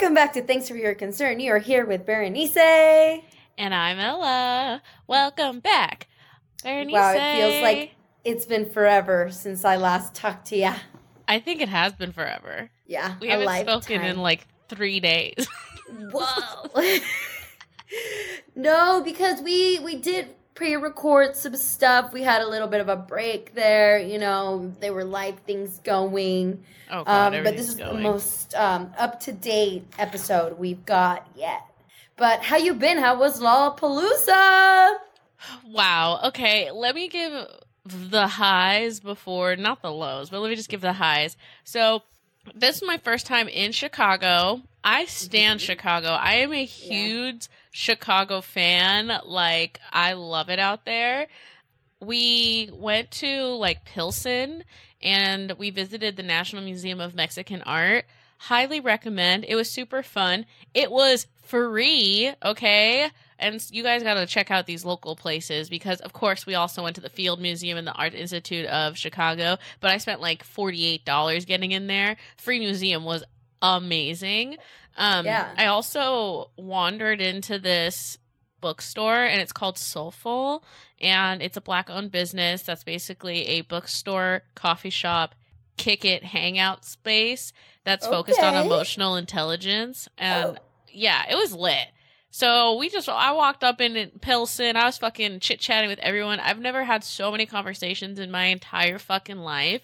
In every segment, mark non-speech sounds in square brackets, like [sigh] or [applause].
Welcome back to Thanks for Your Concern. You are here with Berenice. And I'm Ella. Welcome back. Berenice. Wow, it feels like it's been forever since I last talked to you. I think it has been forever. Yeah. We haven't spoken in like three days. Whoa. [laughs] no, because we we did pre-record some stuff. We had a little bit of a break there. You know, there were live things going. Oh God, um, but this is going. the most um, up-to-date episode we've got yet. But how you been? How was Lollapalooza? Wow. Okay, let me give the highs before, not the lows, but let me just give the highs. So, this is my first time in Chicago. I stand mm-hmm. Chicago. I am a huge yeah. Chicago fan. Like, I love it out there. We went to like Pilsen and we visited the National Museum of Mexican Art. Highly recommend. It was super fun. It was free, okay? And you guys got to check out these local places because, of course, we also went to the Field Museum and the Art Institute of Chicago, but I spent like $48 getting in there. Free museum was amazing. Um, yeah. I also wandered into this bookstore and it's called Soulful and it's a black owned business that's basically a bookstore, coffee shop, kick it hangout space that's okay. focused on emotional intelligence and oh. yeah, it was lit. So we just, I walked up in Pilsen. I was fucking chit chatting with everyone. I've never had so many conversations in my entire fucking life.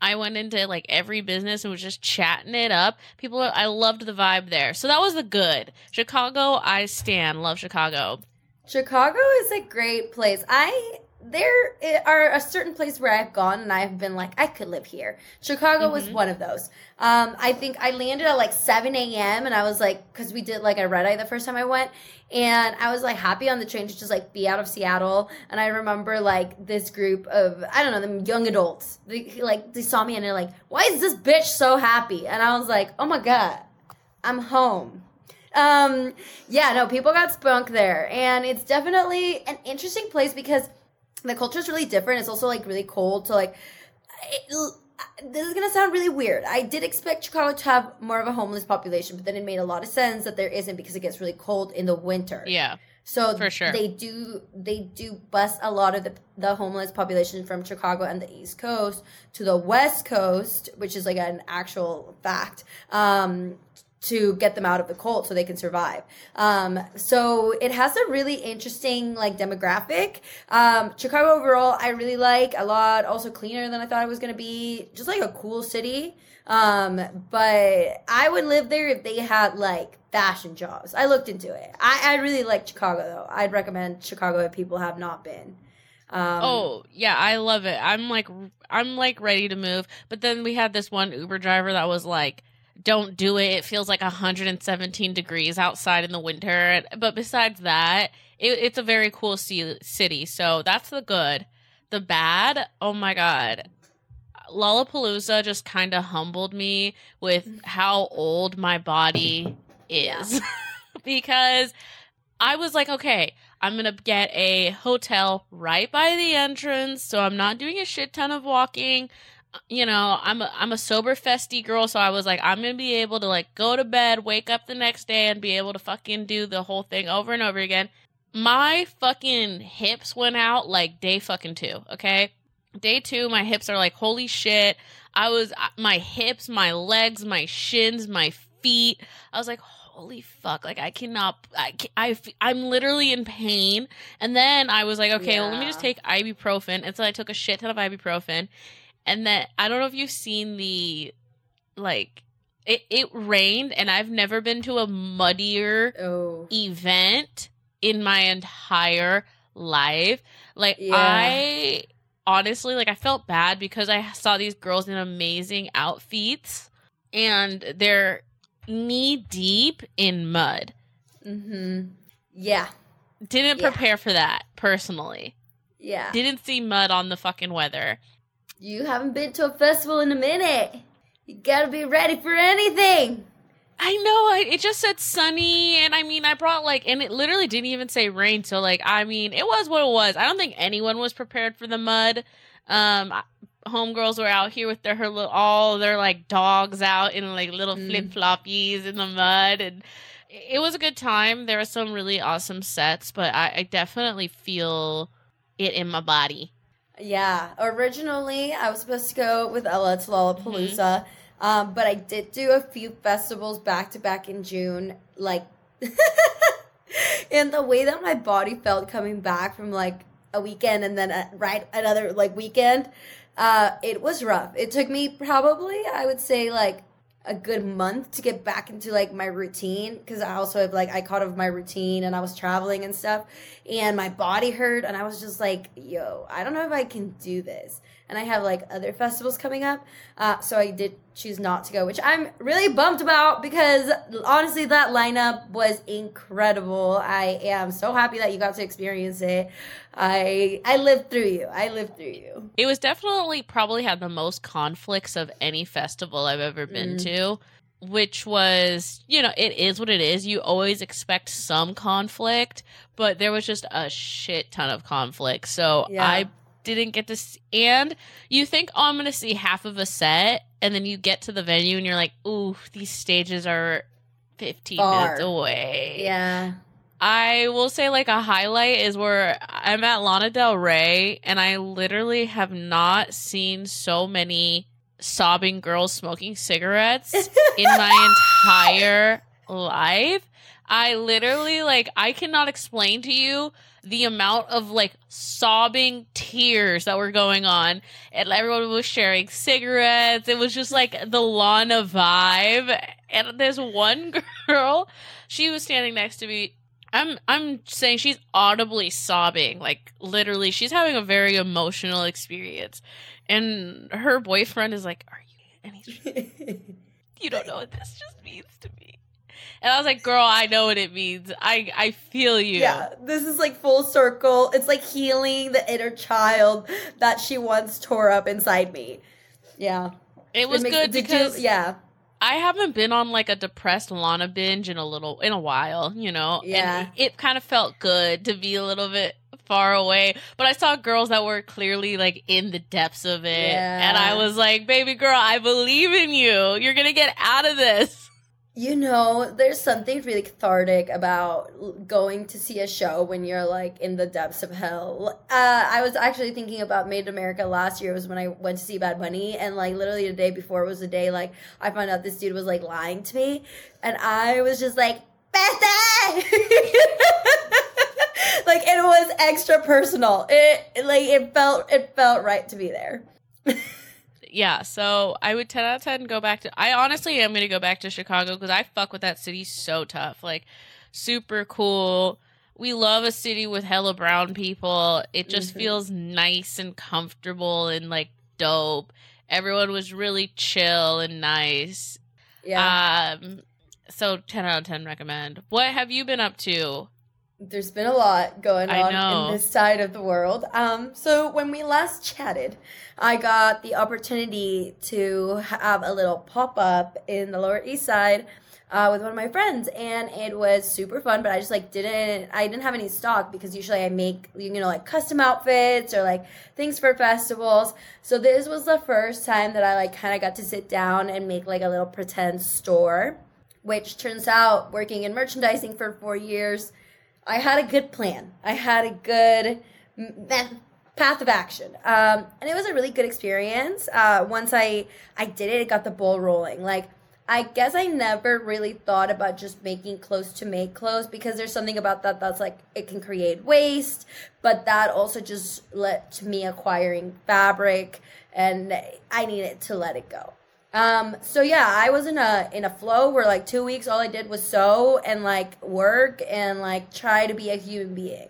I went into like every business and was just chatting it up. People, I loved the vibe there. So that was the good. Chicago, I stand. Love Chicago. Chicago is a great place. I there are a certain place where I've gone and I've been like, I could live here. Chicago mm-hmm. was one of those. Um, I think I landed at like 7 a.m. and I was like, because we did like a red eye the first time I went, and I was like happy on the train to just like be out of Seattle. And I remember like this group of I don't know them young adults. They like they saw me and they're like, "Why is this bitch so happy?" And I was like, "Oh my god, I'm home." Um, yeah, no, people got spunk there, and it's definitely an interesting place because the culture is really different. It's also like really cold. So like, it, this is gonna sound really weird. I did expect Chicago to have more of a homeless population, but then it made a lot of sense that there isn't because it gets really cold in the winter. Yeah. So for sure they do they do bus a lot of the the homeless population from Chicago and the East Coast to the West Coast, which is like an actual fact. Um, to get them out of the cult so they can survive. Um, so it has a really interesting like demographic. Um, Chicago overall, I really like a lot. Also cleaner than I thought it was going to be. Just like a cool city. Um, but I would live there if they had like fashion jobs. I looked into it. I, I really like Chicago though. I'd recommend Chicago if people have not been. Um, oh yeah, I love it. I'm like I'm like ready to move. But then we had this one Uber driver that was like don't do it. It feels like 117 degrees outside in the winter. But besides that, it, it's a very cool city. So that's the good. The bad, oh my God. Lollapalooza just kind of humbled me with mm-hmm. how old my body is. [laughs] because I was like, okay, I'm going to get a hotel right by the entrance. So I'm not doing a shit ton of walking you know, I'm a, I'm a sober festy girl, so I was like, I'm gonna be able to like go to bed, wake up the next day, and be able to fucking do the whole thing over and over again. My fucking hips went out like day fucking two. Okay, day two, my hips are like holy shit. I was my hips, my legs, my shins, my feet. I was like, holy fuck like i cannot i I, i'm literally in pain and then i was like okay yeah. well let me just take ibuprofen and so i took a shit ton of ibuprofen and then I don't know if you've seen the like it, it rained and I've never been to a muddier oh. event in my entire life. Like yeah. I honestly like I felt bad because I saw these girls in amazing outfits and they're knee deep in mud. Mhm. Yeah. Didn't yeah. prepare for that personally. Yeah. Didn't see mud on the fucking weather. You haven't been to a festival in a minute. You gotta be ready for anything. I know. It just said sunny, and I mean, I brought like, and it literally didn't even say rain. So, like, I mean, it was what it was. I don't think anyone was prepared for the mud. Um, homegirls were out here with their her little, all their like dogs out in like little Mm. flip floppies in the mud, and it was a good time. There were some really awesome sets, but I, I definitely feel it in my body. Yeah, originally I was supposed to go with Ella to Lollapalooza, um, but I did do a few festivals back to back in June. Like, [laughs] and the way that my body felt coming back from like a weekend and then a, right another like weekend, uh, it was rough. It took me probably I would say like a good month to get back into like my routine because I also have like I caught up my routine and I was traveling and stuff and my body hurt and I was just like yo I don't know if I can do this and I have like other festivals coming up uh, so I did choose not to go which I'm really bummed about because honestly that lineup was incredible I am so happy that you got to experience it I I lived through you I lived through you It was definitely probably had the most conflicts of any festival I've ever been Mm. to, which was, you know, it is what it is. You always expect some conflict, but there was just a shit ton of conflict. So Yeah. I didn't get to see, and you think, oh, I'm going to see half of a set, and then you get to the venue and you're like, ooh, these stages are 15 Far. minutes away. yeah I will say like a highlight is where I'm at Lana Del Rey and I literally have not seen so many sobbing girls smoking cigarettes [laughs] in my entire life. I literally like I cannot explain to you the amount of like sobbing tears that were going on and everyone was sharing cigarettes. It was just like the Lana vibe. And there's one [laughs] girl, she was standing next to me I'm I'm saying she's audibly sobbing, like literally she's having a very emotional experience. And her boyfriend is like, "Are you?" And he's, [laughs] "You don't know what this just means to me." And I was like, "Girl, I know what it means. I I feel you." Yeah, this is like full circle. It's like healing the inner child that she once tore up inside me. Yeah, It was makes- good because you, yeah, I haven't been on like a depressed Lana binge in a little in a while, you know. Yeah. And it, kind of felt good to be a little bit far away. But I saw girls that were clearly like in the depths of it. Yeah. And I was like, baby girl, I believe in you. You're gonna get out of this. You know, there's something really cathartic about going to see a show when you're like in the depths of hell. Uh, I was actually thinking about Made in America last year was when I went to see Bad Bunny, and like literally the day before was the day like I found out this dude was like lying to me, and I was just like, [laughs] like it was extra personal. It like it felt it felt right to be there. [laughs] Yeah, so I would 10 out of 10 go back to. I honestly am going to go back to Chicago because I fuck with that city so tough. Like, super cool. We love a city with hella brown people. It just Mhm. feels nice and comfortable and like dope. Everyone was really chill and nice. Yeah. Um, so 10 out of 10 recommend. What have you been up to? There's been a lot going on in this side of the world. Um, so when we last chatted, I got the opportunity to have a little pop up in the Lower East Side uh, with one of my friends, and it was super fun. But I just like didn't, I didn't have any stock because usually I make you know like custom outfits or like things for festivals. So this was the first time that I like kind of got to sit down and make like a little pretend store, which turns out working in merchandising for four years. I had a good plan. I had a good path of action, um, and it was a really good experience. Uh, once I I did it, it got the ball rolling. Like I guess I never really thought about just making clothes to make clothes because there's something about that that's like it can create waste, but that also just led to me acquiring fabric, and I needed to let it go. Um, so yeah, I was in a in a flow where like two weeks all I did was sew and like work and like try to be a human being.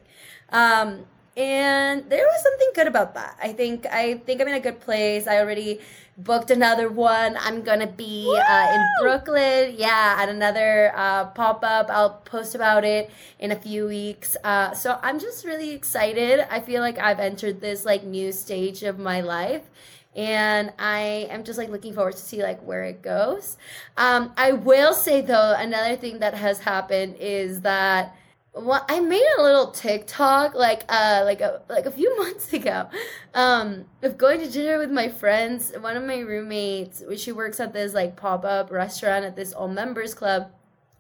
Um, and there was something good about that. I think I think I'm in a good place. I already booked another one. I'm gonna be uh, in Brooklyn. Yeah, at another uh, pop up. I'll post about it in a few weeks. Uh, so I'm just really excited. I feel like I've entered this like new stage of my life and I am just like looking forward to see like where it goes. Um, I will say though, another thing that has happened is that well, I made a little TikTok like uh like a like a few [laughs] months ago, um, of going to dinner with my friends. One of my roommates, she works at this like pop up restaurant at this all members club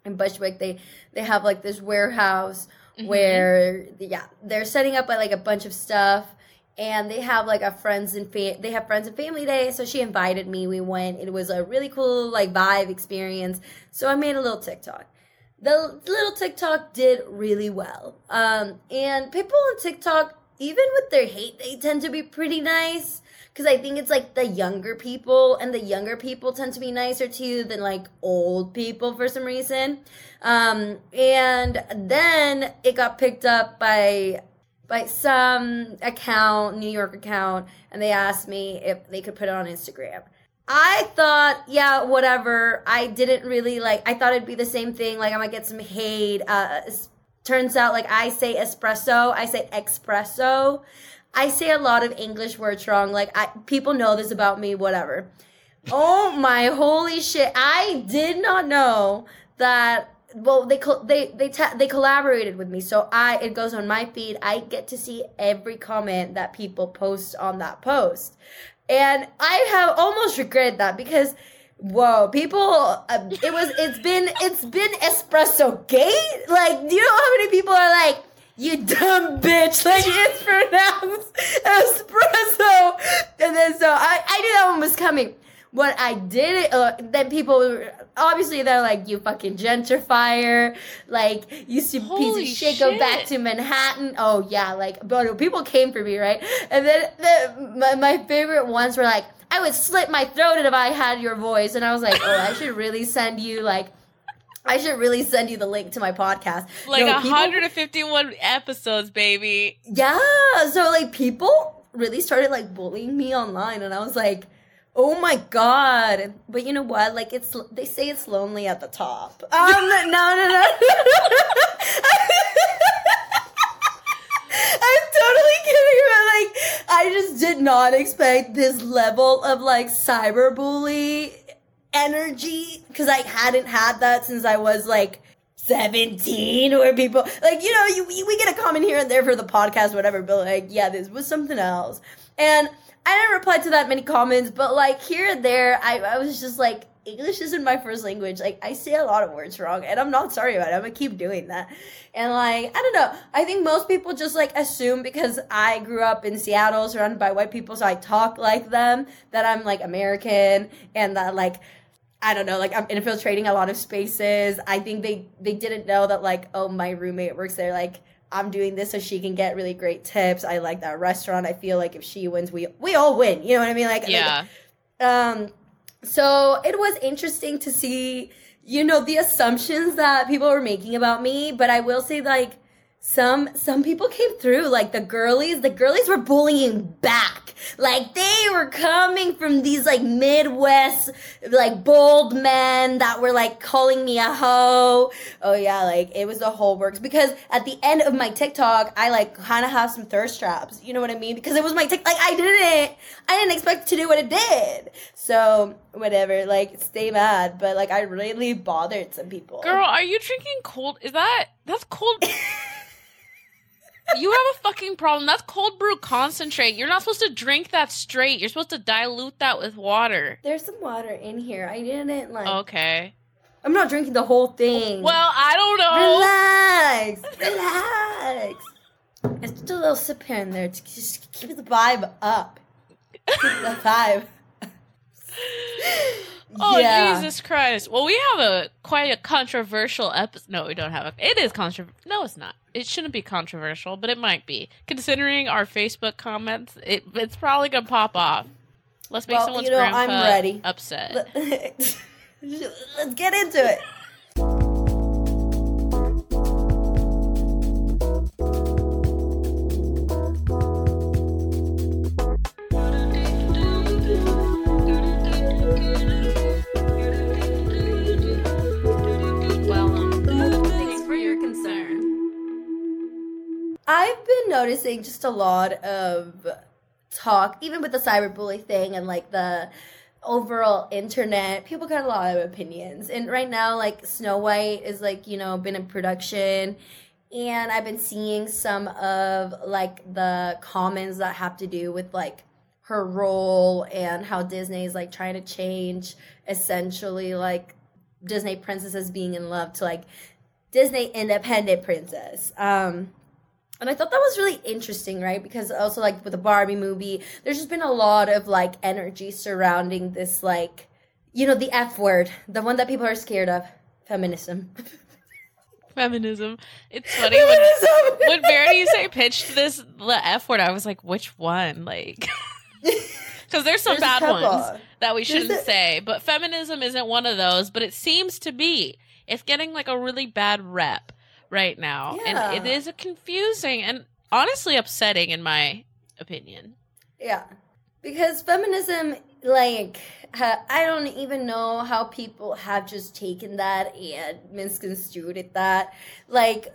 in Bushwick. They they have like this warehouse mm-hmm. where yeah they're setting up like a bunch of stuff and they have like a friends and fa- they have friends and family day so she invited me we went it was a really cool like vibe experience so i made a little tiktok the little TikTok did really well. Um, and people on TikTok, even with their hate, they tend to be pretty nice. Because I think it's like the younger people, and the younger people tend to be nicer to you than like old people for some reason. Um, and then it got picked up by by some account, New York account, and they asked me if they could put it on Instagram. I thought, yeah, whatever. I didn't really like. I thought it'd be the same thing. Like I might get some hate. Uh, turns out, like I say espresso, I say espresso. I say a lot of English words wrong. Like I, people know this about me. Whatever. Oh my holy shit! I did not know that. Well, they they they they collaborated with me, so I it goes on my feed. I get to see every comment that people post on that post. And I have almost regretted that because whoa, people uh, it was it's been it's been espresso gate. Like, do you know how many people are like you dumb bitch, [laughs] like it's pronounced [laughs] espresso. And then so I, I knew that one was coming. What I did, uh, then people obviously they're like you fucking gentrifier, like you stupid piece of shit, shit, go back to Manhattan. Oh yeah, like but people came for me, right? And then the, my, my favorite ones were like, I would slit my throat if I had your voice, and I was like, oh, I should really send you like. I should really send you the link to my podcast. Like no, 151 people, episodes, baby. Yeah. So like people really started like bullying me online and I was like, Oh my god! But you know what? Like it's they say it's lonely at the top. Um, [laughs] no, no, no. [laughs] I'm totally kidding, but like I just did not expect this level of like cyberbully energy because I hadn't had that since I was like 17 where people like you know you we get a comment here and there for the podcast whatever but like yeah this was something else and I didn't reply to that many comments, but like here and there, I, I was just like, English isn't my first language. Like I say a lot of words wrong, and I'm not sorry about it. I'm gonna keep doing that. And like I don't know. I think most people just like assume because I grew up in Seattle, surrounded by white people, so I talk like them that I'm like American, and that like I don't know, like I'm infiltrating a lot of spaces. I think they they didn't know that like oh my roommate works there like I'm doing this so she can get really great tips. I like that restaurant. I feel like if she wins, we we all win. You know what I mean? Like yeah. Like, um. So it was interesting to see, you know, the assumptions that people were making about me. But I will say, like, some some people came through. Like the girlies, the girlies were bullying back like they were coming from these like Midwest, like bold men that were like calling me a hoe. Oh yeah, like it was the whole works. Because at the end of my TikTok, I like kind of have some thirst traps. You know what I mean? Because it was my TikTok. Like I didn't, I didn't expect to do what it did. So whatever, like stay mad. But like I really bothered some people. Girl, are you drinking cold? Is that that's cold? [laughs] you have a fucking problem. That's cold brew concentrate. You're not supposed to drink that straight. You're supposed to dilute that with water. There's some water in here. I didn't like. Okay. I'm not drinking the whole thing. Well, I don't know. Relax. Relax. It's just a little sip here and there to just keep the vibe up. Keep the [laughs] vibe. [laughs] Oh yeah. Jesus Christ! Well, we have a quite a controversial episode. No, we don't have a. It is controversial. No, it's not. It shouldn't be controversial, but it might be. Considering our Facebook comments, it, it's probably gonna pop off. Let's make well, someone's you know, grandpa I'm ready. upset. [laughs] Let's get into it. I've been noticing just a lot of talk, even with the cyberbully thing and like the overall internet. People got a lot of opinions, and right now, like Snow White is like you know been in production, and I've been seeing some of like the comments that have to do with like her role and how Disney is like trying to change essentially like Disney princesses being in love to like Disney independent princess. Um and I thought that was really interesting, right? Because also like with the Barbie movie, there's just been a lot of like energy surrounding this like you know the F word, the one that people are scared of, feminism. [laughs] Feminism. It's [laughs] funny when, when Berenice pitched this the F word, I was like, which one? Like [laughs] because there's some there's bad ones that we shouldn't a- say, but feminism isn't one of those. But it seems to be. It's getting like a really bad rep right now, yeah. and it is a confusing and honestly upsetting, in my opinion. Yeah, because feminism, like, I don't even know how people have just taken that and misconstrued it. That, like,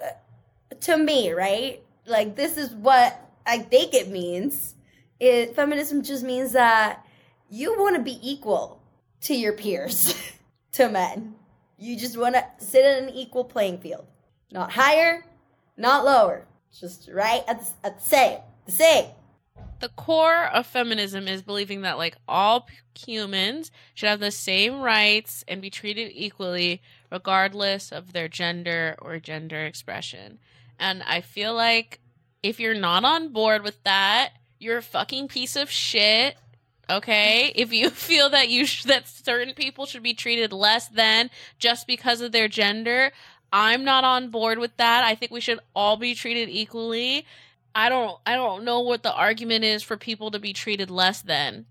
to me, right? Like, this is what I think it means it feminism just means that you want to be equal to your peers, [laughs] to men. You just want to sit in an equal playing field, not higher, not lower, just right at the, at the same, the same. The core of feminism is believing that like all humans should have the same rights and be treated equally regardless of their gender or gender expression. And I feel like if you're not on board with that, you're a fucking piece of shit. Okay, [laughs] if you feel that you sh- that certain people should be treated less than just because of their gender, I'm not on board with that. I think we should all be treated equally. I don't I don't know what the argument is for people to be treated less than.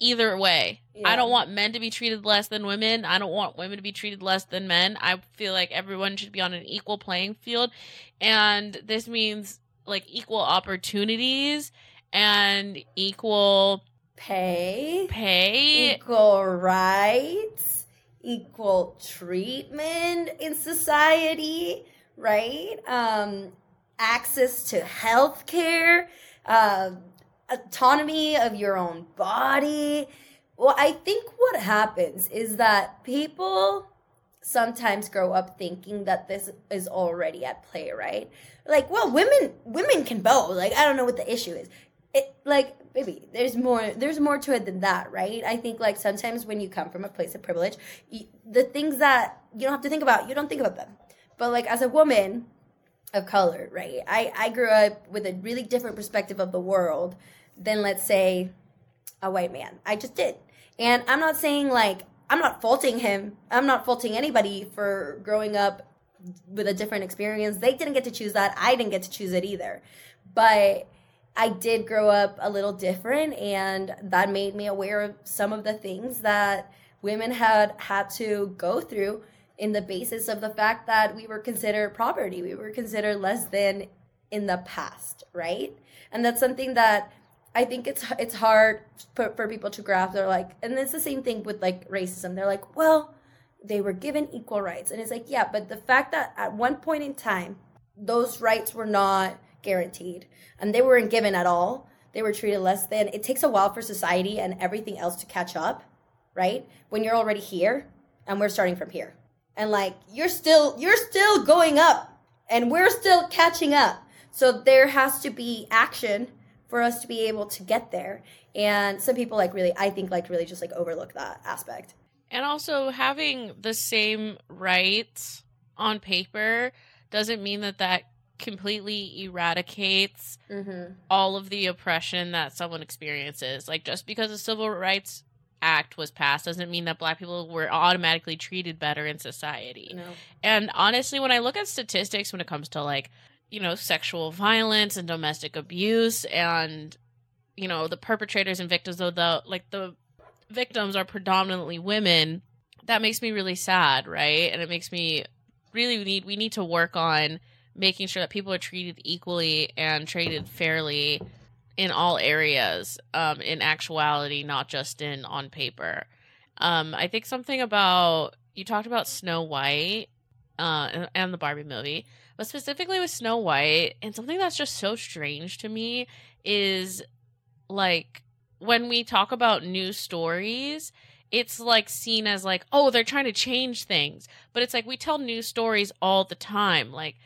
Either way. Yeah. I don't want men to be treated less than women. I don't want women to be treated less than men. I feel like everyone should be on an equal playing field and this means like equal opportunities and equal pay, pay, equal rights, equal treatment in society, right? Um, access to health care, uh, autonomy of your own body. Well, I think what happens is that people sometimes grow up thinking that this is already at play, right? Like, well, women women can vote. Like, I don't know what the issue is it like baby there's more there's more to it than that right? I think like sometimes when you come from a place of privilege you, the things that you don't have to think about you don't think about them. But like as a woman of color right i i grew up with a really different perspective of the world than let's say a white man. I just did. And i'm not saying like i'm not faulting him. I'm not faulting anybody for growing up with a different experience. They didn't get to choose that. I didn't get to choose it either. But I did grow up a little different, and that made me aware of some of the things that women had had to go through in the basis of the fact that we were considered property, we were considered less than in the past, right? And that's something that I think it's it's hard for, for people to grasp. They're like, and it's the same thing with like racism. They're like, well, they were given equal rights, and it's like, yeah, but the fact that at one point in time, those rights were not guaranteed. And they weren't given at all. They were treated less than. It takes a while for society and everything else to catch up, right? When you're already here and we're starting from here. And like you're still you're still going up and we're still catching up. So there has to be action for us to be able to get there. And some people like really I think like really just like overlook that aspect. And also having the same rights on paper doesn't mean that that completely eradicates mm-hmm. all of the oppression that someone experiences. Like just because the Civil Rights Act was passed doesn't mean that black people were automatically treated better in society. No. And honestly, when I look at statistics when it comes to like, you know, sexual violence and domestic abuse and you know, the perpetrators and victims of the like the victims are predominantly women, that makes me really sad, right? And it makes me really need we need to work on making sure that people are treated equally and treated fairly in all areas um, in actuality not just in on paper. Um, i think something about you talked about snow white uh, and the barbie movie but specifically with snow white and something that's just so strange to me is like when we talk about new stories it's like seen as like oh they're trying to change things. But it's like we tell new stories all the time. Like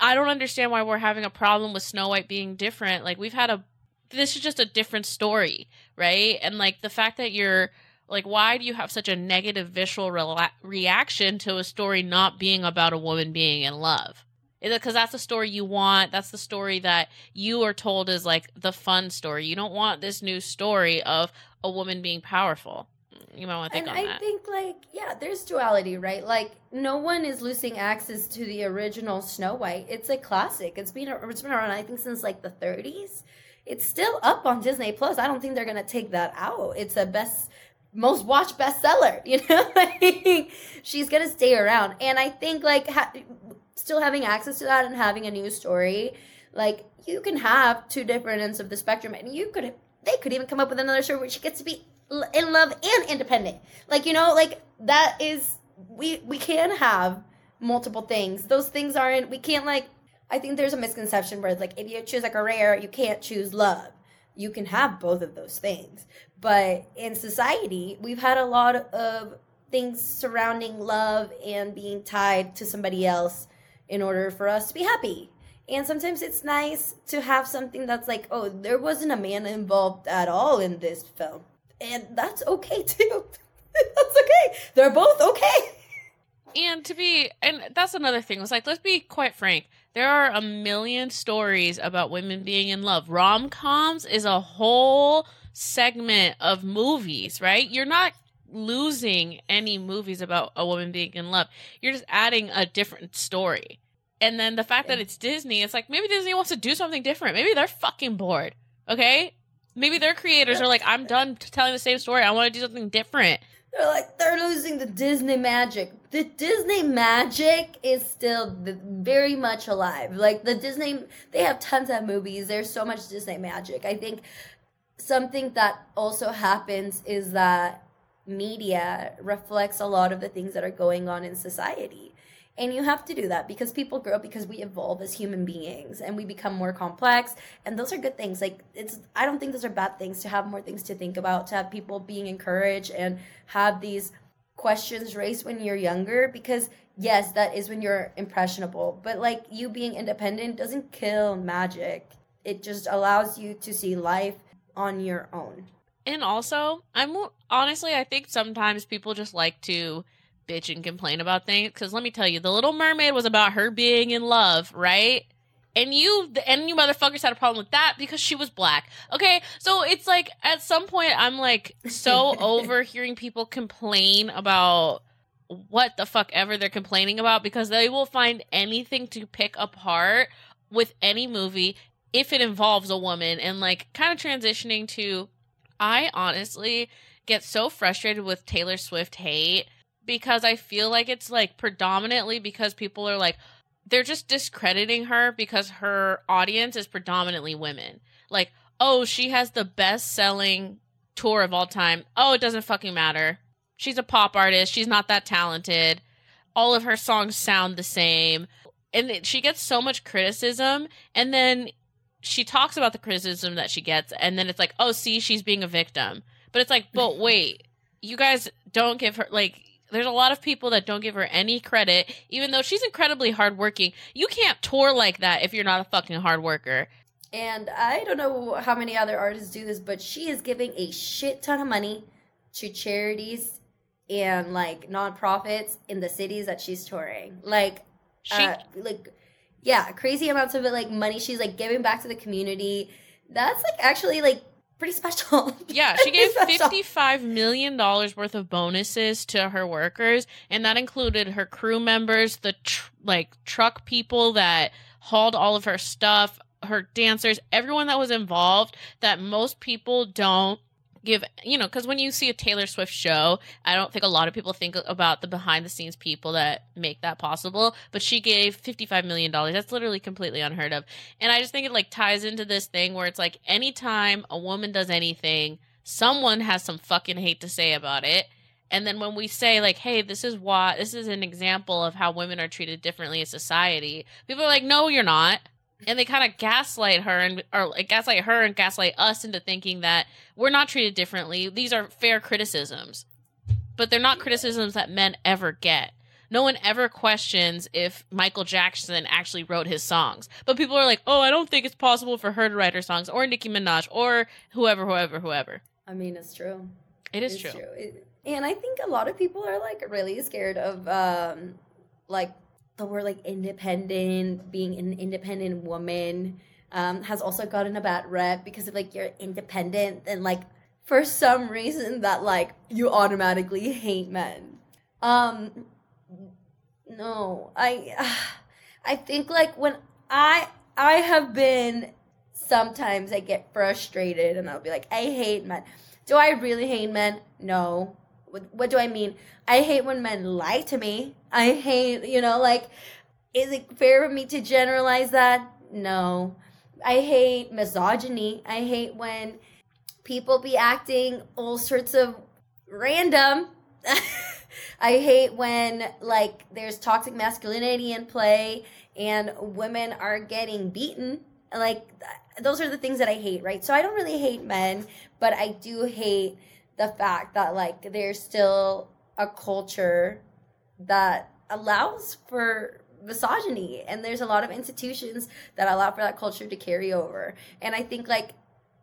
I don't understand why we're having a problem with Snow White being different. Like we've had a this is just a different story, right? And like the fact that you're like why do you have such a negative visual reaction to a story not being about a woman being in love? Because that's the story you want. That's the story that you are told is like the fun story. You don't want this new story of a woman being powerful. You might want to think and on I that. think like yeah, there's duality, right? Like no one is losing access to the original Snow White. It's a classic. It's been it's been around I think since like the 30s. It's still up on Disney Plus. I don't think they're gonna take that out. It's a best most watched bestseller. [laughs] You know, like, she's gonna stay around, and I think like ha- still having access to that and having a new story, like you can have two different ends of the spectrum, and you could they could even come up with another story where she gets to be in love and independent. Like you know, like that is we we can have multiple things. Those things aren't we can't like. I think there's a misconception where like if you choose like a career, you can't choose love. You can have both of those things, but in society, we've had a lot of things surrounding love and being tied to somebody else in order for us to be happy. And sometimes it's nice to have something that's like, oh, there wasn't a man involved at all in this film. And that's okay too. [laughs] that's okay. They're both okay. and to be and that's another thing Was like let's be quite frank. There are a million stories about women being in love. Rom-coms is a whole segment of movies right? You're not losing any movies about a woman being in love. You're just adding a different story. And then the fact that it's disney it's like maybe disney wants to do something different. Maybe they're fucking bored okay maybe their creators are like i'm done telling the same story i want to do something different They're like they're losing the Disney magic. The Disney magic is still very much alive. Like the Disney, they have tons of movies. There's so much Disney magic. I think something that also happens is that media reflects a lot of the things that are going on in society. And you have to do that because people grow because we evolve as human beings and we become more complex. And those are good things. Like, it's, I don't think those are bad things to have more things to think about, to have people being encouraged and have these questions raised when you're younger. Because, yes, that is when you're impressionable. But, like, you being independent doesn't kill magic, it just allows you to see life on your own. And also, I'm honestly, I think sometimes people just like to bitch and complain about things. Because let me tell you, The Little Mermaid was about her being in love, right? And you, and you motherfuckers had a problem with that because she was black. Okay, so it's like at some point I'm like so [laughs] over hearing people complain about what the fuck ever they're complaining about because they will find anything to pick apart with any movie if it involves a woman and like kind of transitioning to I honestly get so frustrated with Taylor Swift hate because I feel like it's like predominantly because people are like they're just discrediting her because her audience is predominantly women. Like, oh, she has the best selling tour of all time. Oh, it doesn't fucking matter. She's a pop artist. She's not that talented. All of her songs sound the same. And she gets so much criticism. And then she talks about the criticism that she gets. And then it's like, oh, see, she's being a victim. But it's like, but [laughs] wait, you guys don't give her, like, there's a lot of people that don't give her any credit, even though she's incredibly hardworking. You can't tour like that if you're not a fucking hard worker. And I don't know how many other artists do this, but she is giving a shit ton of money to charities and like nonprofits in the cities that she's touring. Like, She uh, like, yeah, crazy amounts of like money she's like giving back to the community. That's like actually like pretty special. [laughs] Yeah, she gave $55 million worth of bonuses to her workers, and that included her crew members, the tr- like truck people that hauled all of her stuff, her dancers, everyone that was involved that most people don't give, you know, because when you see a Taylor Swift show, I don't think a lot of people think about the behind the scenes people that make that possible, but she gave $55 million. That's literally completely unheard of. And I just think it like ties into this thing where it's like anytime a woman does anything, someone has some fucking hate to say about it. And then when we say like, "Hey, this is why this is an example of how women are treated differently in society," people are like, "No, you're not." And they kind of gaslight her and or gaslight her and gaslight us into thinking that we're not treated differently. These are fair criticisms, but they're not criticisms that men ever get. no one ever questions if Michael Jackson actually wrote his songs. But people are like, "Oh, I don't think it's possible for her to write her songs or Nicki Minaj or whoever whoever whoever." I mean, it's true. It is It's true. true. It- and I think a lot of people are like really scared of um like the word like independent, being an independent woman um has also gotten a bad rep because of like you're independent and like for some reason that like you automatically hate men. Um no, I [sighs] I think like when I I have been sometimes I get frustrated and I'll be like I hate men. Do I really hate men? No. What, what do I mean? I hate when men lie to me. I hate, you know, like is it fair for me to generalize that? No. I hate misogyny. I hate when people be acting all sorts of random. [laughs] I hate when like there's toxic masculinity in play and women are getting beaten. Like th- those are the things that I hate, right? So I don't really hate men, but I do hate the fact that like there's still a culture that allows for misogyny and there's a lot of institutions that allow for that culture to carry over. And I think like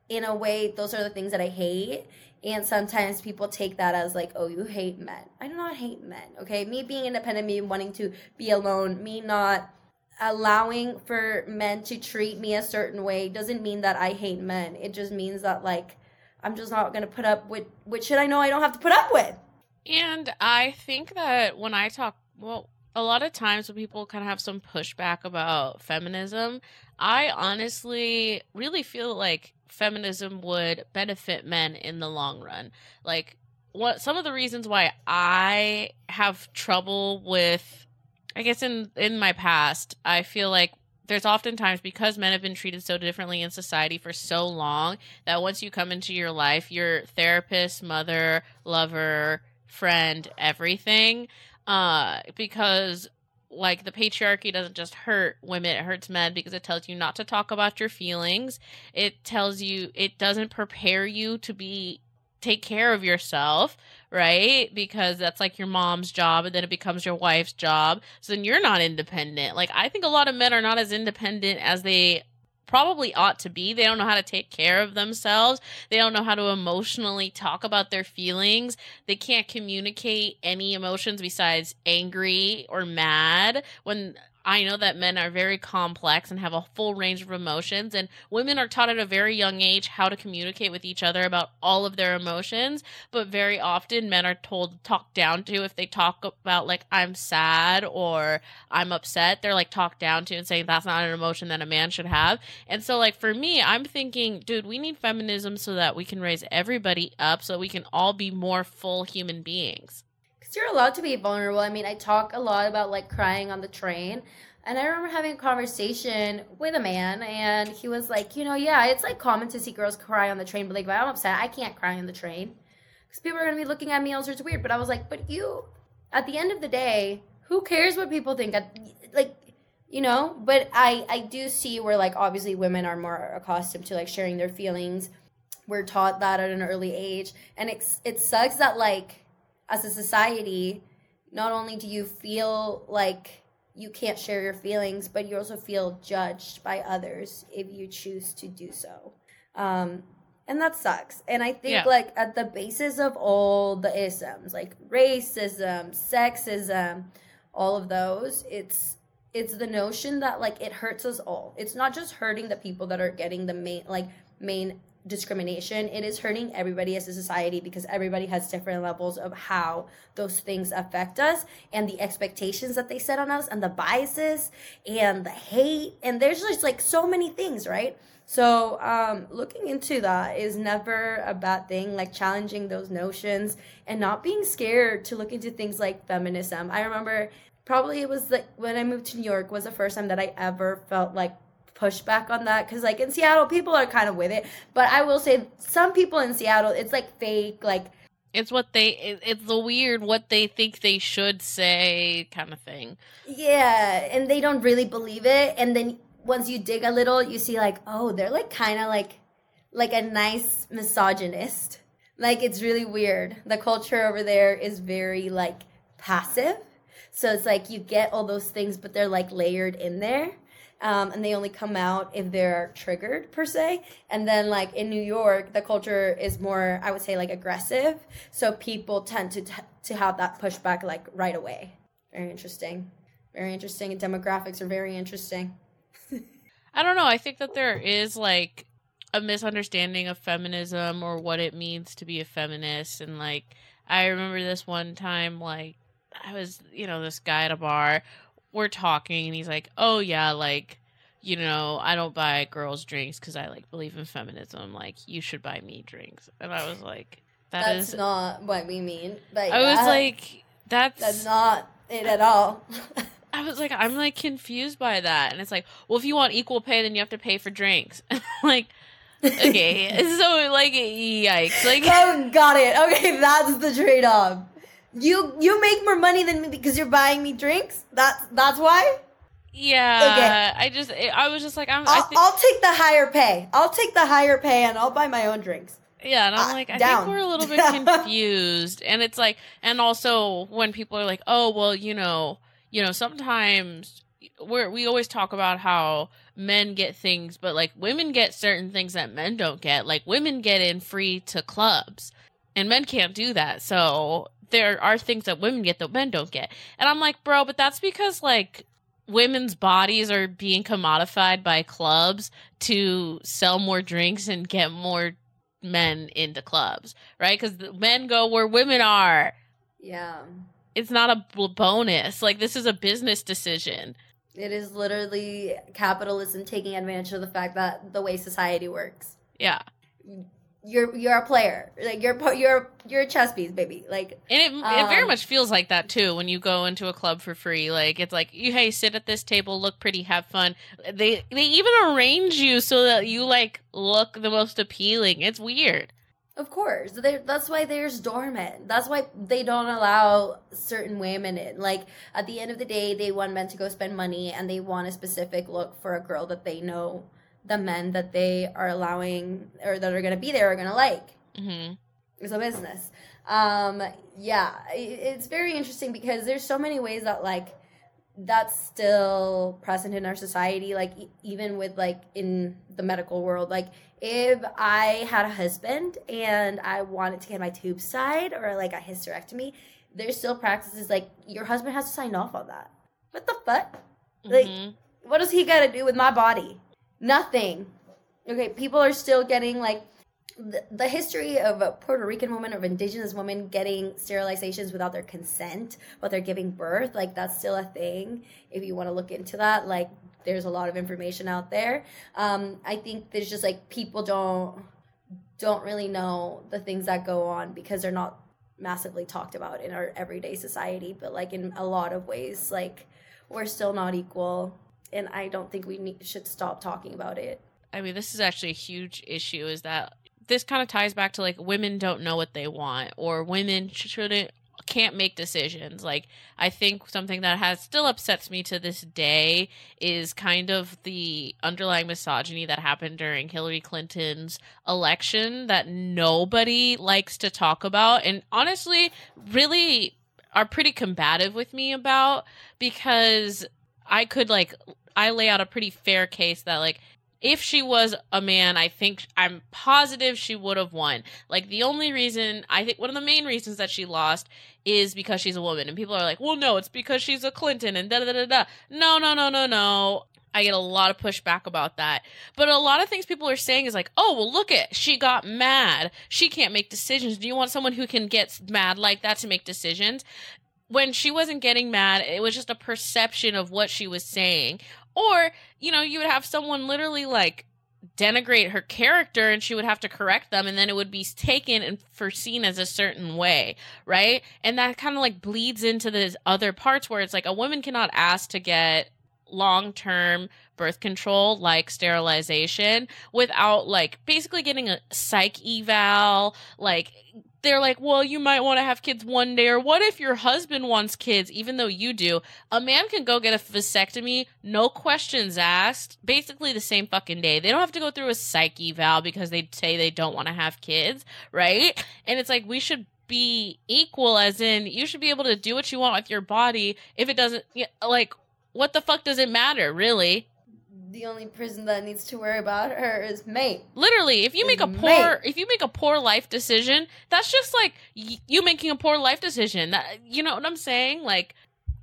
in a way those are the things that I hate and sometimes people take that as like oh you hate men. I do not hate men okay? Me being independent me wanting to be alone me not allowing for men to treat me a certain way doesn't mean that i hate men. It just means that like i'm just not gonna put up with what should i know i don't have to put up with And I think that when I talk, well, a lot of times when people kind of have some pushback about feminism, I honestly really feel like feminism would benefit men in the long run. Like, what some of the reasons why I have trouble with, I guess in in my past, I feel like there's oftentimes because men have been treated so differently in society for so long that once you come into your life, your therapist, mother, lover, friend, everything, uh, because like the patriarchy doesn't just hurt women, it hurts men because it tells you not to talk about your feelings. It tells you it doesn't prepare you to be take care of yourself, right? Because that's like your mom's job and then it becomes your wife's job. So then you're not independent. Like I think a lot of men are not as independent as they probably ought to be. They don't know how to take care of themselves. They don't know how to emotionally talk about their feelings. They can't communicate any emotions besides angry or mad when I know that men are very complex and have a full range of emotions, and women are taught at a very young age how to communicate with each other about all of their emotions. But very often, men are told talked down to if they talk about like I'm sad or I'm upset. They're like talked down to and saying that's not an emotion that a man should have. And so, like for me, I'm thinking, dude, we need feminism so that we can raise everybody up, so we can all be more full human beings. You're allowed to be vulnerable. I mean i talk a lot about like crying on the train and i remember having a conversation with a man and he was like you know yeah it's like common to see girls cry on the train but like if i'm upset i can't cry on the train. Because people are going to be looking at me all sorts weird but i was like but you at the end of the day who cares what people think? Like you know? But i i do see where like obviously women are more accustomed to like sharing their feelings. We're taught that at an early age and it's it sucks that like as a society not only do you feel like you can't share your feelings but you also feel judged by others if you choose to do so. Um and that sucks. And i think Yeah. like at the basis of all the isms like racism sexism all of those it's it's the notion that like it hurts us all. It's not just hurting the people that are getting the main like main discrimination. It is hurting everybody as a society because everybody has different levels of how those things affect us and the expectations that they set on us and the biases and the hate. And there's just like so many things right? So um looking into that is never a bad thing like challenging those notions and not being scared to look into things like feminism. I remember probably it was like when i moved to new york was the first time that i ever felt like pushback on that because like in seattle people are kind of with it but i will say some people in seattle it's like fake like It's what they it's the weird what they think they should say kind of thing. yeah and they don't really believe it and then once you dig a little you see like oh they're like kind of like like a nice misogynist like it's really weird the culture over there is very like passive So it's like you get all those things, but they're like layered in there. Um, and they only come out if they're triggered per se. And then like in New York, the culture is more, I would say, like aggressive. So people tend to t- to have that pushback like right away. Very interesting. Very interesting. And demographics are very interesting. [laughs] I don't know. I think that there is like a misunderstanding of feminism or what it means to be a feminist. And like, I remember this one time, like, I was, you know, this guy at a bar, we're talking, and he's like, oh, yeah, like, you know, I don't buy girls drinks because I like believe in feminism. Like, you should buy me drinks. And I was like, that that's is- not what we mean. But I was like, that's, that's not it at all. [laughs] I was like, I'm like confused by that. And it's like, well, if you want equal pay, then you have to pay for drinks. [laughs] like, okay. [laughs] so, like, yikes. Like, oh, got it. Okay, that's the trade off. You you make more money than me because you're buying me drinks. That's that's why. yeah. Okay. I just, I was just like, I'm, I I'll, think, I'll take the higher pay. I'll take the higher pay and I'll buy my own drinks. yeah. And I'm uh, like, I down. think we're a little bit [laughs] confused. and it's like, and also when people are like, oh, well, you know, you know, sometimes we're, we always talk about how men get things, but like women get certain things that men don't get. Like women get in free to clubs and men can't do that. So there are things that women get that men don't get. And I'm like, bro, but that's because like women's bodies are being commodified by clubs to sell more drinks and get more men into clubs, right? Because men go where women are. Yeah, It's not a bonus. Like this is a business decision. it is literally capitalism taking advantage of the fact that the way society works. Yeah. You're you're a player. Like you're you're you're a chess piece, baby. Like And it, it very Um, much feels like that too when you go into a club for free. Like it's like you hey sit at this table, look pretty, have fun. They they even arrange you so that you like look the most appealing. It's weird. Of course. They, that's why there's doormen. That's why they don't allow certain women in. Like, at the end of the day, they want men to go spend money and they want a specific look for a girl that they know the men that they are allowing or that are going to be there are going to like. hmm It's a business. Um, yeah, it's very interesting because there's so many ways that, like, that's still present in our society like e- even with like in the medical world like if i had a husband and i wanted to get my tubes tied or like a hysterectomy there's still practices like your husband has to sign off on that what the fuck Like- Mhm. what does he got to do with my body nothing okay people are still getting like the, the history of a Puerto Rican woman of indigenous women getting sterilizations without their consent but they're giving birth, like that's still a thing. If you want to look into that, like there's a lot of information out there. Um, I think there's just like people don't don't really know the things that go on because they're not massively talked about in our everyday society. But like in a lot of ways, like we're still not equal, and I don't think we need, should stop talking about it. I mean, this is actually a huge issue. Is that this kind of ties back to like women don't know what they want, or women shouldn't can't make decisions. Like I think something that has still upsets me to this day is kind of the underlying misogyny that happened during Hillary Clinton's election that nobody likes to talk about, and honestly, really are pretty combative with me about because I could like I lay out a pretty fair case that like if she was a man, I think I'm positive she would have won. Like the only reason I think one of the main reasons that she lost is because she's a woman, and people are like, "Well, no, it's because she's a Clinton," and da da da da. No, no, no, no, no. I get a lot of pushback about that. But a lot of things people are saying is like, "Oh, well, look at she got mad. She can't make decisions. Do you want someone who can get mad like that to make decisions?" When she wasn't getting mad, it was just a perception of what she was saying. Or, you know, you would have someone literally like denigrate her character and she would have to correct them and then it would be taken and foreseen as a certain way, right? And that kind of like bleeds into the other parts where it's like a woman cannot ask to get long term birth control like sterilization without like basically getting a psych eval like they're like, well, you might want to have kids one day, or what if your husband wants kids, even though you do? A man can go get a vasectomy, no questions asked, basically the same fucking day. They don't have to go through a psyche eval because they say they don't want to have kids, right? And it's like, we should be equal as in you should be able to do what you want with your body if it doesn't like what the fuck does it matter really the only person that needs to worry about her is mate. Literally, if you make a poor mate. if you make a poor life decision, that's just like y- you making a poor life decision. That you know what I'm saying? Like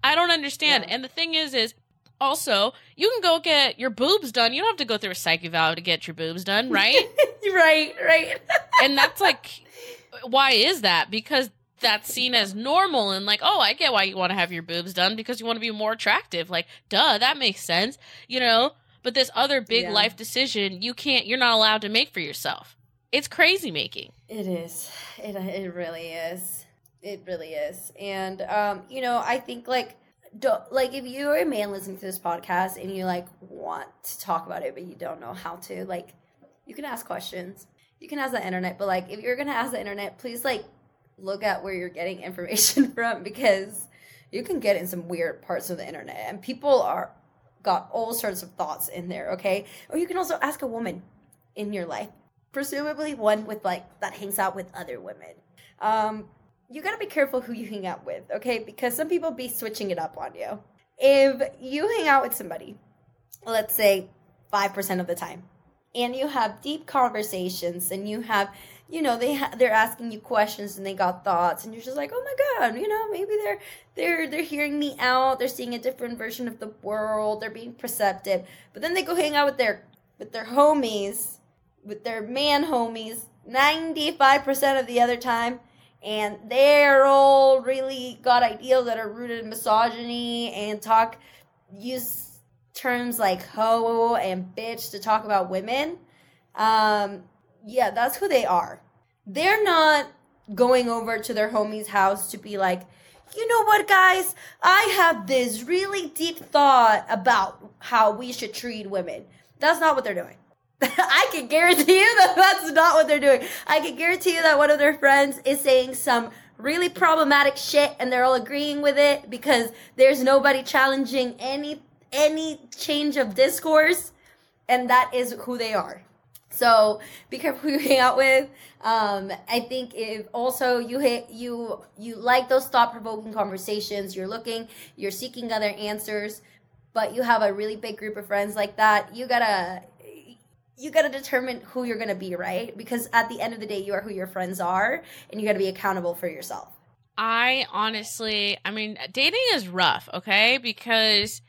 I don't understand. Yeah. And the thing is is also, you can go get your boobs done. You don't have to go through a psych eval to get your boobs done, [laughs] right? right, right. [laughs] and that's like why is that? Because that's seen as normal and like, oh, I get why you want to have your boobs done because you want to be more attractive. Like, duh, that makes sense, you know? But this other big yeah. life decision, you can't, you're not allowed to make for yourself. It's crazy making. It is. It, it really is. It really is. And, um, you know, I think like, don't, like if you're a man listening to this podcast and you like want to talk about it but you don't know how to like you can ask questions you can ask the internet but like if you're gonna ask the internet please like look at where you're getting [laughs] information from because you can get in some weird parts of the internet and people are got all sorts of thoughts in there, okay? Or you can also ask a woman in your life, presumably one with like that hangs out with other women. Um, you gotta be careful who you hang out with, okay? Because some people be switching it up on you. If you hang out with somebody, let's say 5% of the time, and you have deep conversations and you have you know they ha- they're asking you questions and they got thoughts and you're just like oh my god you know maybe they're they're they're hearing me out. They're seeing a different version of the world. They're being perceptive. But then they go hang out with their with their homies with their man homies 95% of the other time and they're all really got ideals that are rooted in misogyny and talk use terms like hoe and bitch to talk about women. Um yeah, that's who they are. They're not going over to their homie's house to be like, you know what, guys? I have this really deep thought about how we should treat women. That's not what they're doing. [laughs] I can guarantee you that that's not what they're doing. I can guarantee you that one of their friends is saying some really problematic shit and they're all agreeing with it because there's nobody challenging any any change of discourse and that is who they are. So be careful who you hang out with. Um, I think if also you hit you you like those thought provoking conversations, you're looking, you're seeking other answers, but you have a really big group of friends like that, you gotta you gotta determine who you're gonna be, right? Because at the end of the day, you are who your friends are, and you gotta be accountable for yourself. I honestly, I mean, dating is rough, okay? Because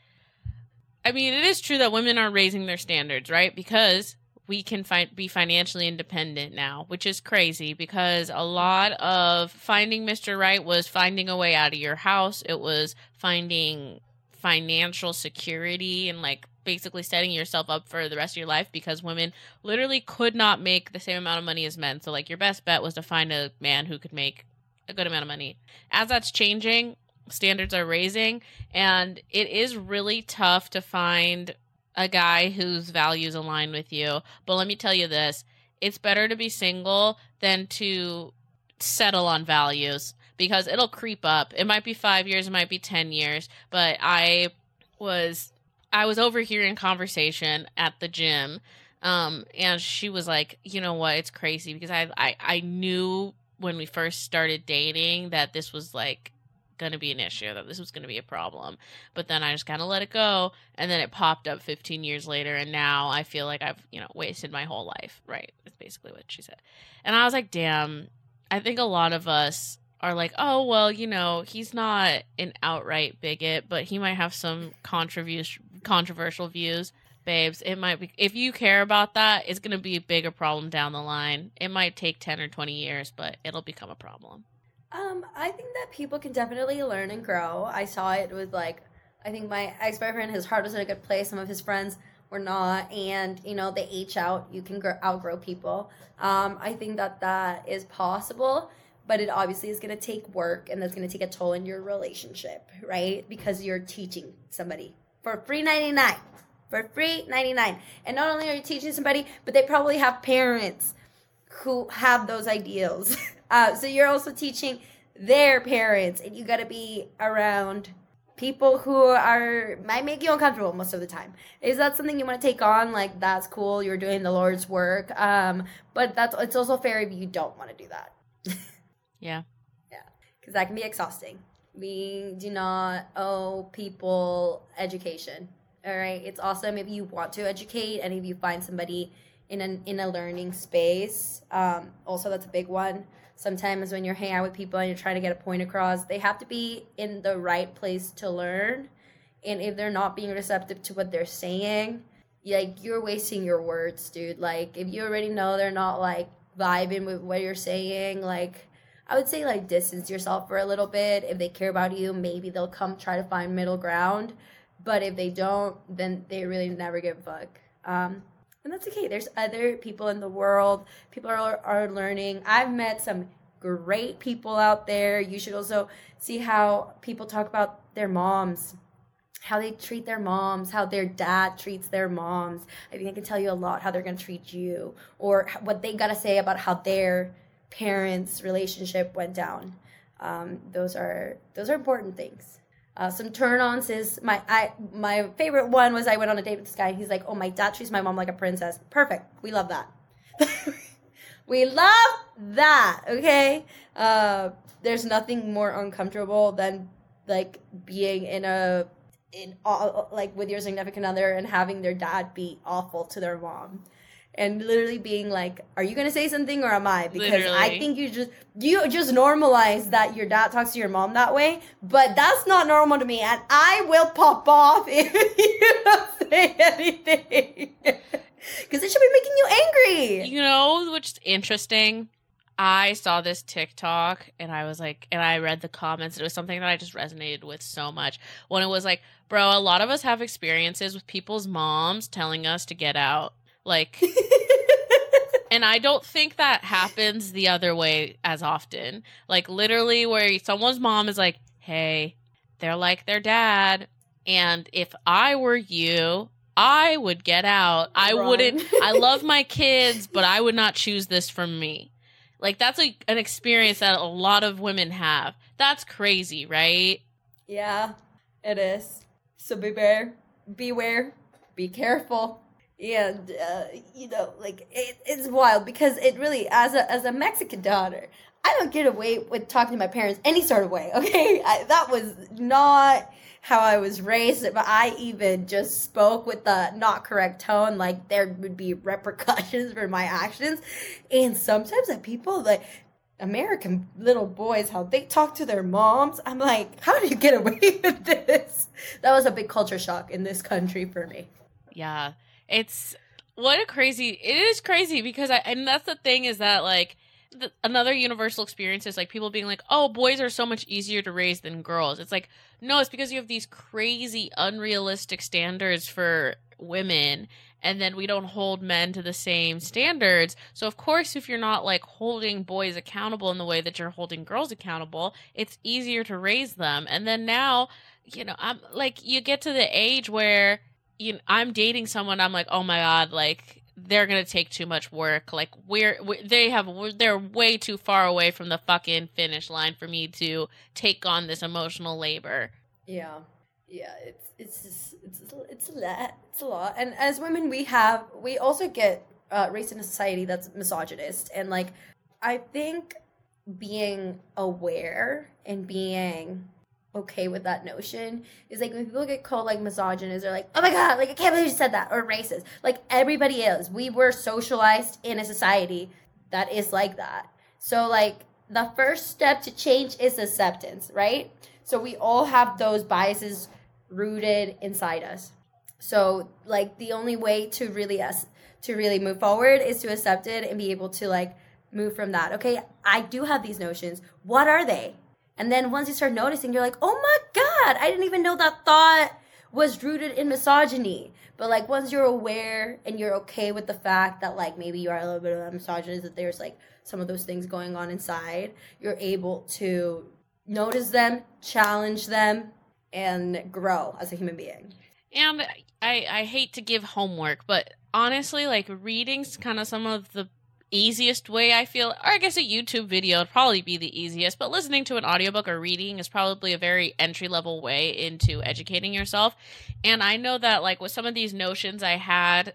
I mean, it is true that women are raising their standards, right? Because we can find be financially independent now, which is crazy because a lot of finding Mr. Right was finding a way out of your house. It was finding financial security and like basically setting yourself up for the rest of your life because women literally could not make the same amount of money as men. So like your best bet was to find a man who could make a good amount of money. As that's changing, standards are raising and it is really tough to find a guy whose values align with you. But let me tell you this it's better to be single than to settle on values because it'll creep up. It might be five years, it might be 10 years, but I was. I was overhearing conversation at the gym, um, and she was like, "You know what? It's crazy because I, I, I knew when we first started dating that this was like going to be an issue, that this was going to be a problem. But then I just kind of let it go. And then it popped up 15 years later. And now I feel like I've, you know, wasted my whole life. Right. That's basically what she said. And I was like, damn, I think a lot of us are like, oh, well, you know, he's not an outright bigot, but he might have some controversial controversial views. Babes, it might be if you care about that, it's going to be a bigger problem down the line. It might take 10 or 20 years, but it'll become a problem. Um, I think that people can definitely learn and grow. I saw it with like, I think my ex boyfriend, his heart was in a good place. Some of his friends were not, and you know they age out. You can grow, outgrow people. Um, I think that that is possible, but it obviously is going to take work, and that's going to take a toll in your relationship, right? Because you're teaching somebody for free ninety nine, for free ninety nine, and not only are you teaching somebody, but they probably have parents who have those ideals. [laughs] Uh, so you're also teaching their parents, and you got to be around people who are might make you uncomfortable most of the time. Is that something you want to take on? Like that's cool. You're doing the Lord's work. Um, but that's it's also fair if you don't want to do that. [laughs] yeah. Yeah, because that can be exhausting. We do not owe people education. All right, it's awesome if you want to educate and if you find somebody in an in a learning space. Um, also, that's a big one. Sometimes when you're hanging out with people and you're trying to get a point across, they have to be in the right place to learn. And if they're not being receptive to what they're saying, like you're wasting your words, dude. Like if you already know they're not like vibing with what you're saying, like I would say like distance yourself for a little bit. If they care about you, maybe they'll come try to find middle ground. But if they don't, then they really never give a fuck. Um, and that's okay. There's other people in the world. People are are learning. I've met some great people out there. You should also see how people talk about their moms how they treat their moms, how their dad treats their moms. I think I can tell you a lot how they're going to treat you or what they got to say about how their parents' relationship went down. Um, those are those are important things. Uh, some turn-ons is my I my favorite one was I went on a date with this guy. He's like, "Oh, my dad treats my mom like a princess." Perfect. We love that. [laughs] we love that. Okay. Uh, there's nothing more uncomfortable than like being in a in all like with your significant other and having their dad be awful to their mom and literally being like are you gonna say something or am i because literally. i think you just you just normalize that your dad talks to your mom that way but that's not normal to me and i will pop off [laughs] if you don't say anything [laughs] because it should be making you angry you know which is interesting I saw this TikTok and I was like, and I read the comments. It was something that I just resonated with so much. When it was like, bro, a lot of us have experiences with people's moms telling us to get out. Like, [laughs] and I don't think that happens the other way as often. Like, literally, where someone's mom is like, hey, they're like their dad. And if I were you, I would get out. I Wrong. wouldn't. I [laughs] love my kids, but I would not choose this from me. Like that's a, an experience that a lot of women have. That's crazy, right? Yeah, it is. So beware, beware, be careful. And uh, you know, like it, it's wild because it really, as a as a Mexican daughter, I don't get away with talking to my parents any sort of way. [laughs] Okay, I, that was not how I was raised, but I even just spoke with the not correct tone, like there would be repercussions for my actions. And sometimes that people like American little boys, how they talk to their moms, I'm like, how do you get away [laughs] with this? That was a big culture shock in this country for me. Yeah. It's what a crazy it is crazy because I and that's the thing is that like the, another universal experience is like people being like, "Oh, boys are so much easier to raise than girls." It's like no, it's because you have these crazy, unrealistic standards for women, and then we don't hold men to the same standards. So, of course, if you're not like holding boys accountable in the way that you're holding girls accountable, it's easier to raise them. And then now, you know, I'm like, you get to the age where you know, I'm dating someone, I'm like, oh my God, like, they're gonna take too much work. Like we're, we, they have they're way too far away from the fucking finish line for me to take on this emotional labor. Yeah, yeah, it's it's just, it's it's a lot. It's a lot. And as women, we have we also get uh, raised in a society that's misogynist, and like I think being aware and being okay with that notion is like when people get called like misogynist, they're like, oh my god, like I can't believe you said that, or racist. Like everybody is. We were socialized in a society that is like that. So like the first step to change is acceptance, right? So we all have those biases rooted inside us. So like the only way to really us to really move forward is to accept it and be able to like move from that. Okay, I do have these notions. What are they? And then once you start noticing, you're like, oh my God, I didn't even know that thought was rooted in misogyny. But like once you're aware and you're okay with the fact that like maybe you are a little bit of a misogynist, that there's like some of those things going on inside, you're able to notice them, challenge them, and grow as a human being. And I I hate to give homework, but honestly, like reading's kind of some of the easiest way I feel, or I guess a YouTube video would probably be the easiest, but listening to an audiobook or reading is probably a very entry level way into educating yourself. And I know that, like, with some of these notions I had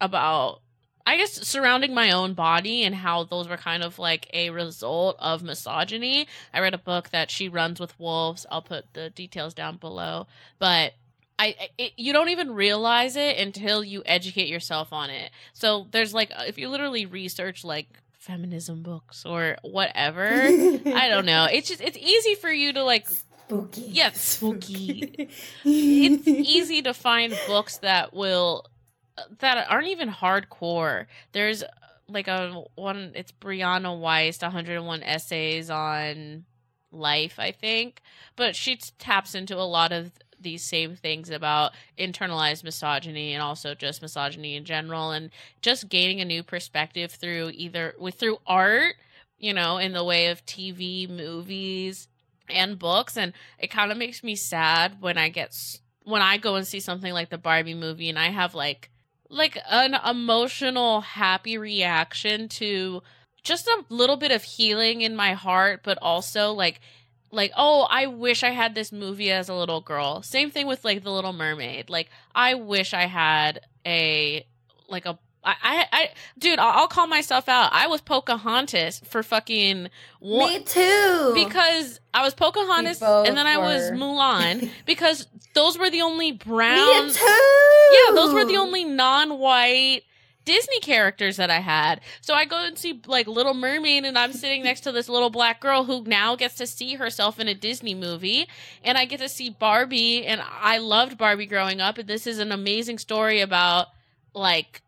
about I guess surrounding my own body and how those were kind of like a result of misogyny. I read a book that she runs with wolves. I'll put the details down below, but I it, you don't even realize it until you educate yourself on it. So there's like uh, if you literally research like feminism books or whatever, [laughs] I don't know. It's just it's easy for you to like spooky. Yeah, spooky. [laughs] it's easy to find books that will uh, that aren't even hardcore. There's uh, like a one. It's Brianna Wiest, 101 essays on life, I think, but she taps into a lot of these same things about internalized misogyny and also just misogyny in general and just gaining a new perspective through either with through art you know in the way of tv movies and books. And it kind of makes me sad when i get when i go and see something like the barbie movie and i have like like an emotional happy reaction to just a little bit of healing in my heart but also like like oh i wish i had this movie as a little girl same thing with like the little mermaid like i wish i had a like a I, I, I, dude, I'll call myself out. I was Pocahontas for fucking. One, Me too. Because I was Pocahontas and then I was Mulan [laughs] because those were the only brown. Me too. Yeah, those were the only non-white Disney characters that I had. So I go and see like Little Mermaid and I'm sitting next to this little black girl who now gets to see herself in a Disney movie and I get to see Barbie and I loved Barbie growing up and this is an amazing story about like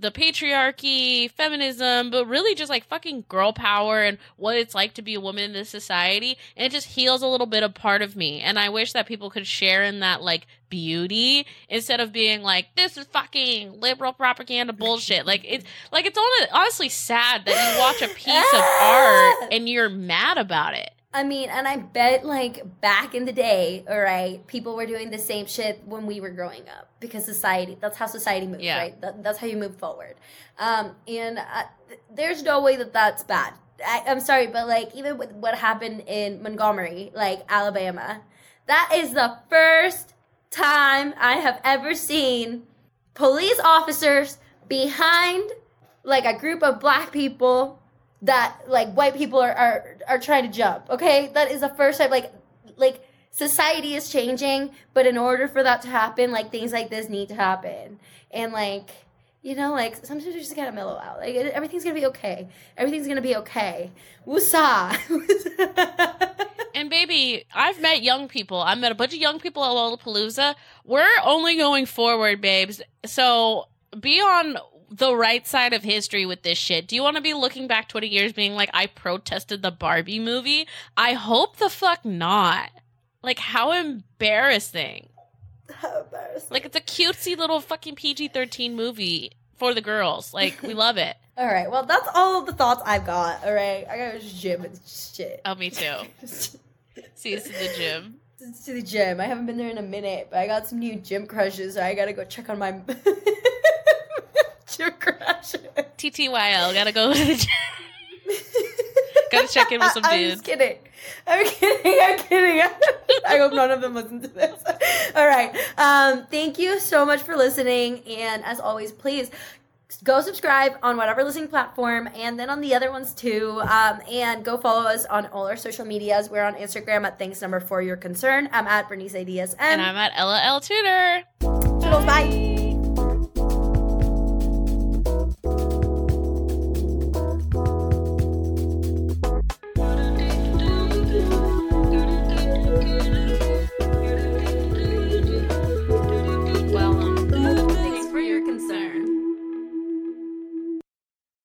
the patriarchy, feminism, but really just like fucking girl power and what it's like to be a woman in this society. And it just heals a little bit of part of me. And I wish that people could share in that like beauty instead of being like, this is fucking liberal propaganda bullshit. like it's like it's honestly sad that you watch a piece of [laughs] art and you're mad about it. I mean, and I bet like back in the day, all right, people were doing the same shit when we were growing up because society, that's how society moves, yeah. right? That, that's how you move forward. Um, and uh, th- there's no way that that's bad. I, I'm sorry, but like even with what happened in Montgomery, like Alabama, that is the first time I have ever seen police officers behind like a group of black people that like white people are, are are trying to jump. Okay, that is the first time. Like like society is changing, but in order for that to happen, like things like this need to happen. And like you know, like sometimes you just gotta mellow out. Like everything's gonna be okay. Everything's gonna be okay. Woosah. and baby, I've met young people. I met a bunch of young people at Lollapalooza. We're only going forward, babes. So be on the right side of history with this shit. Do you want to be looking back 20 years being like, I protested the Barbie movie? I hope the fuck not. Like, how embarrassing. How embarrassing. Like, it's a cutesy little fucking PG 13 movie for the girls. Like, we love it. [laughs] all right. Well, that's all the thoughts I've got. All right. I got to go to the gym and shit. Oh, me too. [laughs] See you to the gym. To the gym. I haven't been there in a minute, but I got some new gym crushes. So I got to go check on my. [laughs] your crush. TTYL, gotta go to the gym. gotta check in with some dudes. I'm just kidding. I'm kidding. I'm kidding. [laughs] I hope none of them listen to this. All right. Um, thank you so much for listening. And as always, please go subscribe on whatever listening platform and then on the other ones too. Um, and go follow us on all our social medias. We're on Instagram at thanks number for your concern. I'm at Berenice ADSM. And I'm at Ella L Tudor. Toodles, bye.